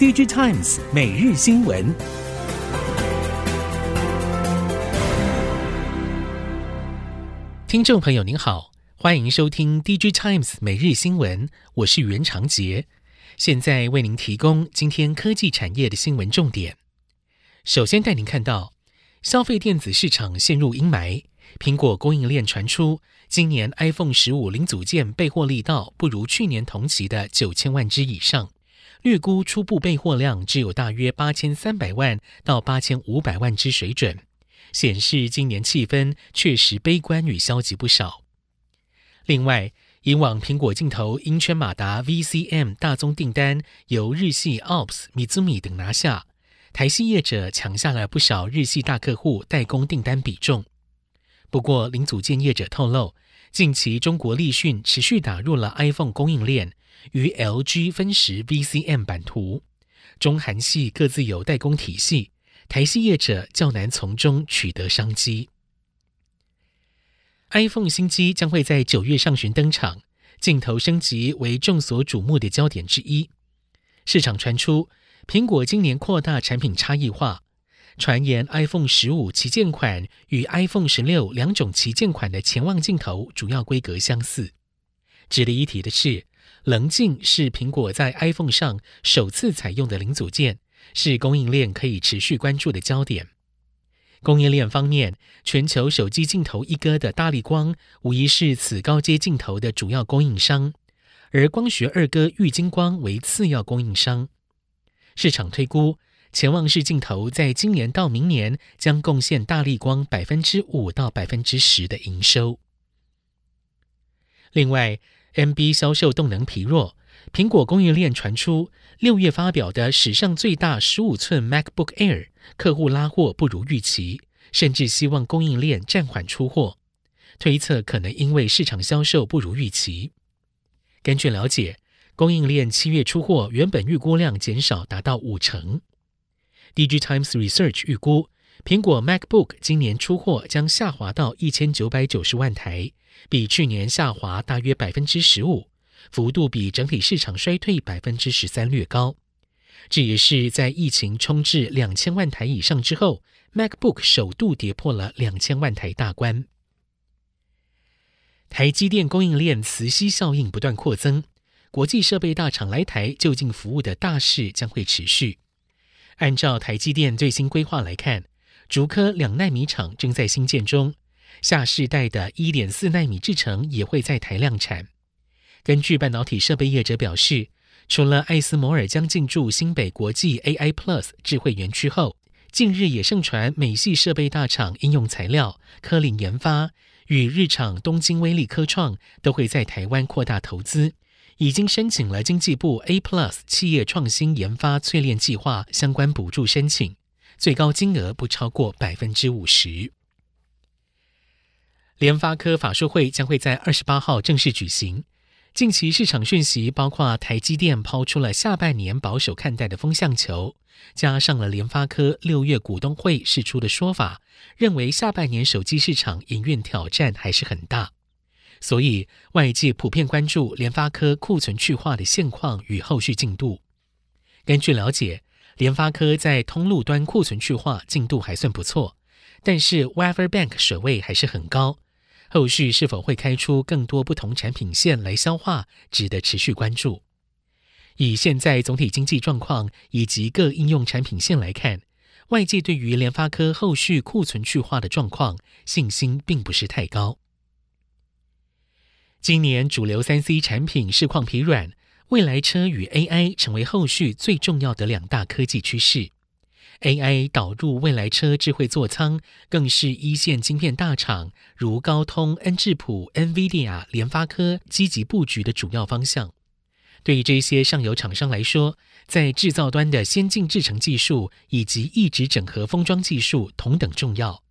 DG Times 每日新闻，听众朋友您好，欢迎收听 DG Times 每日新闻，我是袁长杰，现在为您提供今天科技产业的新闻重点。首先带您看到，消费电子市场陷入阴霾，苹果供应链传出。今年 iPhone 十五零组件备货力道不如去年同期的九千万只以上，略估初步备货量只有大约八千三百万到八千五百万只水准，显示今年气氛确实悲观与消极不少。另外，以往苹果镜头英圈马达 VCM 大宗订单由日系 Ops、Mizumi 等拿下，台系业者抢下了不少日系大客户代工订单比重。不过，零组件业者透露，近期中国立讯持续打入了 iPhone 供应链，与 LG 分食 VCM 版图，中韩系各自有代工体系，台系业者较难从中取得商机。iPhone 新机将会在九月上旬登场，镜头升级为众所瞩目的焦点之一。市场传出，苹果今年扩大产品差异化。传言 iPhone 十五旗舰款与 iPhone 十六两种旗舰款的潜望镜头主要规格相似。值得一提的是，棱镜是苹果在 iPhone 上首次采用的零组件，是供应链可以持续关注的焦点。供应链方面，全球手机镜头一哥的大力光无疑是此高阶镜头的主要供应商，而光学二哥玉晶光为次要供应商。市场推估。潜望式镜头在今年到明年将贡献大立光百分之五到百分之十的营收。另外，M B 销售动能疲弱，苹果供应链传出六月发表的史上最大十五寸 MacBook Air 客户拉货不如预期，甚至希望供应链暂缓出货，推测可能因为市场销售不如预期。根据了解，供应链七月出货原本预估量减少达到五成。DigiTimes Research 预估，苹果 MacBook 今年出货将下滑到一千九百九十万台，比去年下滑大约百分之十五，幅度比整体市场衰退百分之十三略高。这也是在疫情冲至两千万台以上之后，MacBook 首度跌破了两千万台大关。台积电供应链磁吸效应不断扩增，国际设备大厂来台就近服务的大势将会持续。按照台积电最新规划来看，竹科两纳米厂正在兴建中，下世代的一点四奈米制程也会在台量产。根据半导体设备业者表示，除了艾斯摩尔将进驻新北国际 AI Plus 智慧园区后，近日也盛传美系设备大厂应用材料、科林研发与日厂东京威力科创都会在台湾扩大投资。已经申请了经济部 A Plus 企业创新研发淬炼计划相关补助申请，最高金额不超过百分之五十。联发科法说会将会在二十八号正式举行。近期市场讯息包括台积电抛出了下半年保守看待的风向球，加上了联发科六月股东会释出的说法，认为下半年手机市场营运挑战还是很大。所以，外界普遍关注联发科库存去化的现况与后续进度。根据了解，联发科在通路端库存去化进度还算不错，但是 Wafer Bank 水位还是很高。后续是否会开出更多不同产品线来消化，值得持续关注。以现在总体经济状况以及各应用产品线来看，外界对于联发科后续库存去化的状况信心并不是太高。今年主流三 C 产品市况疲软，未来车与 AI 成为后续最重要的两大科技趋势。AI 导入未来车智慧座舱，更是一线晶片大厂如高通、恩智浦、NVIDIA、联发科积极布局的主要方向。对于这些上游厂商来说，在制造端的先进制程技术以及异质整合封装技术同等重要。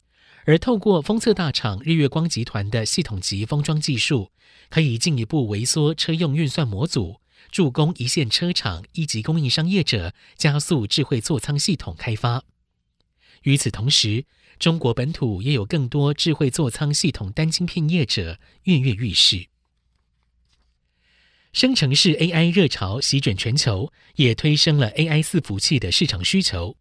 而透过封测大厂日月光集团的系统级封装技术，可以进一步微缩车用运算模组，助攻一线车厂一级供应商业者加速智慧座舱系统开发。与此同时，中国本土也有更多智慧座舱系统单晶片业者跃跃欲试。生成式 AI 热潮席卷全球，也推升了 AI 伺服器的市场需求。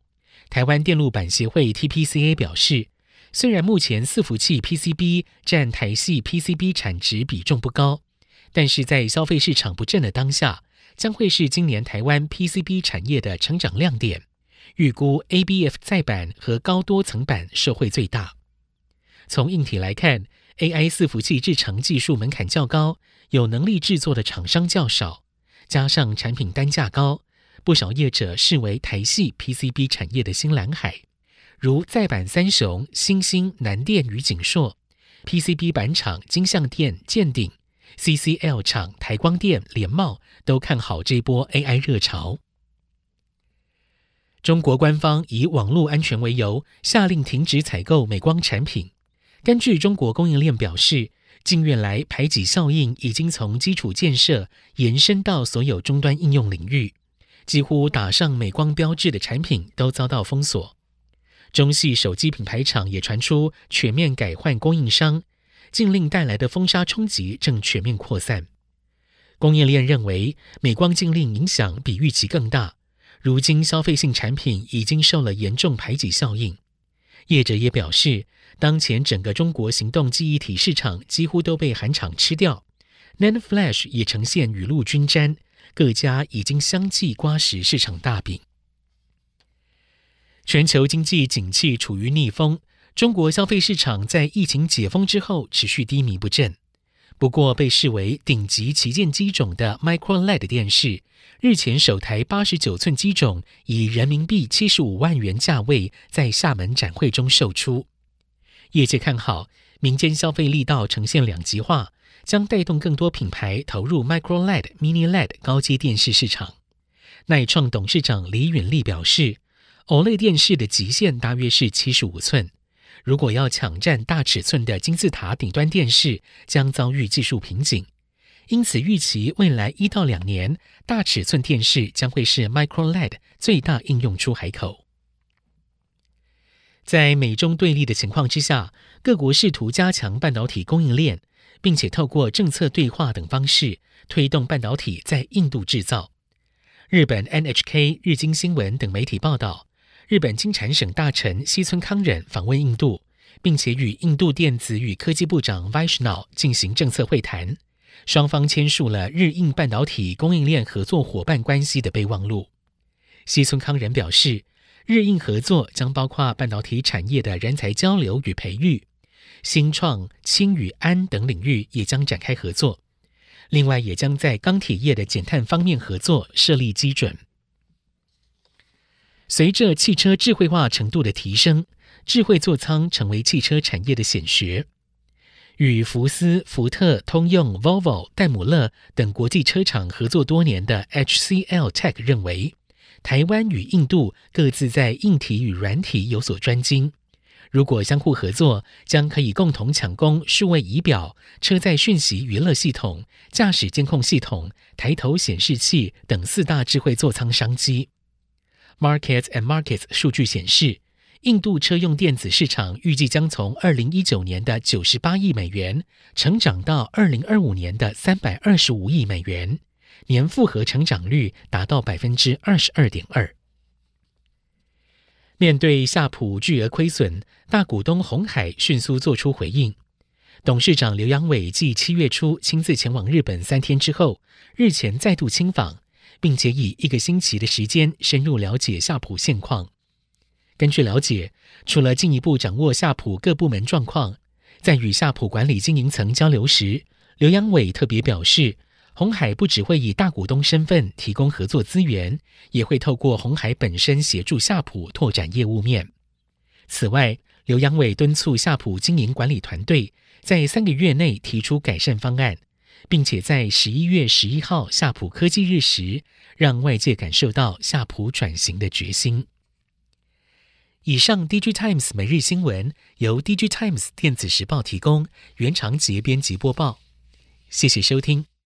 台湾电路板协会 TPCA 表示，虽然目前伺服器 PCB 占台系 PCB 产值比重不高，但是在消费市场不振的当下，将会是今年台湾 PCB 产业的成长亮点。预估 ABF 再板和高多层板受惠最大。从硬体来看，AI 伺服器制成技术门槛较高。有能力制作的厂商较少，加上产品单价高，不少业者视为台系 PCB 产业的新蓝海，如再版三雄欣兴、南电与景硕，PCB 板厂金像电、建鼎，CCL 厂台光电、联茂都看好这波 AI 热潮。中国官方以网络安全为由，下令停止采购美光产品。根据中国供应链表示。近月来，排挤效应已经从基础建设延伸到所有终端应用领域，几乎打上美光标志的产品都遭到封锁。中系手机品牌厂也传出全面改换供应商，禁令带来的封杀冲击正全面扩散。供应链认为，美光禁令影响比预期更大，如今消费性产品已经受了严重排挤效应。业者也表示，当前整个中国行动记忆体市场几乎都被韩厂吃掉，NAND Flash 也呈现雨露均沾，各家已经相继刮食市场大饼。全球经济景气处于逆风，中国消费市场在疫情解封之后持续低迷不振。不过，被视为顶级旗舰机种的 Micro LED 电视，日前首台八十九寸机种以人民币七十五万元价位在厦门展会中售出。业界看好民间消费力道呈现两极化，将带动更多品牌投入 Micro LED、Mini LED 高阶电视市场。耐创董事长李允利表示，OLED 电视的极限大约是七十五寸。如果要抢占大尺寸的金字塔顶端电视，将遭遇技术瓶颈。因此，预期未来一到两年，大尺寸电视将会是 Micro LED 最大应用出海口。在美中对立的情况之下，各国试图加强半导体供应链，并且透过政策对话等方式推动半导体在印度制造。日本 NHK、日经新闻等媒体报道。日本经产省大臣西村康稔访问印度，并且与印度电子与科技部长 Vaishnaw 进行政策会谈，双方签署了日印半导体供应链合作伙伴关系的备忘录。西村康稔表示，日印合作将包括半导体产业的人才交流与培育，新创、氢与氨等领域也将展开合作，另外也将在钢铁业的减碳方面合作设立基准。随着汽车智慧化程度的提升，智慧座舱成为汽车产业的显学。与福斯、福特、通用、Volvo、戴姆勒等国际车厂合作多年的 HCL Tech 认为，台湾与印度各自在硬体与软体有所专精，如果相互合作，将可以共同抢攻数位仪表、车载讯息娱乐系统、驾驶监控系统、抬头显示器等四大智慧座舱商机。Market and Markets 数据显示，印度车用电子市场预计将从二零一九年的九十八亿美元成长到二零二五年的三百二十五亿美元，年复合成长率达到百分之二十二点二。面对夏普巨额亏损，大股东鸿海迅速做出回应。董事长刘扬伟继七月初亲自前往日本三天之后，日前再度亲访。并且以一个星期的时间深入了解夏普现况。根据了解，除了进一步掌握夏普各部门状况，在与夏普管理经营层交流时，刘扬伟特别表示，鸿海不只会以大股东身份提供合作资源，也会透过鸿海本身协助夏普拓展业务面。此外，刘扬伟敦促夏普经营管理团队在三个月内提出改善方案。并且在十一月十一号夏普科技日时，让外界感受到夏普转型的决心。以上，DG Times 每日新闻由 DG Times 电子时报提供，原长节编辑播报。谢谢收听。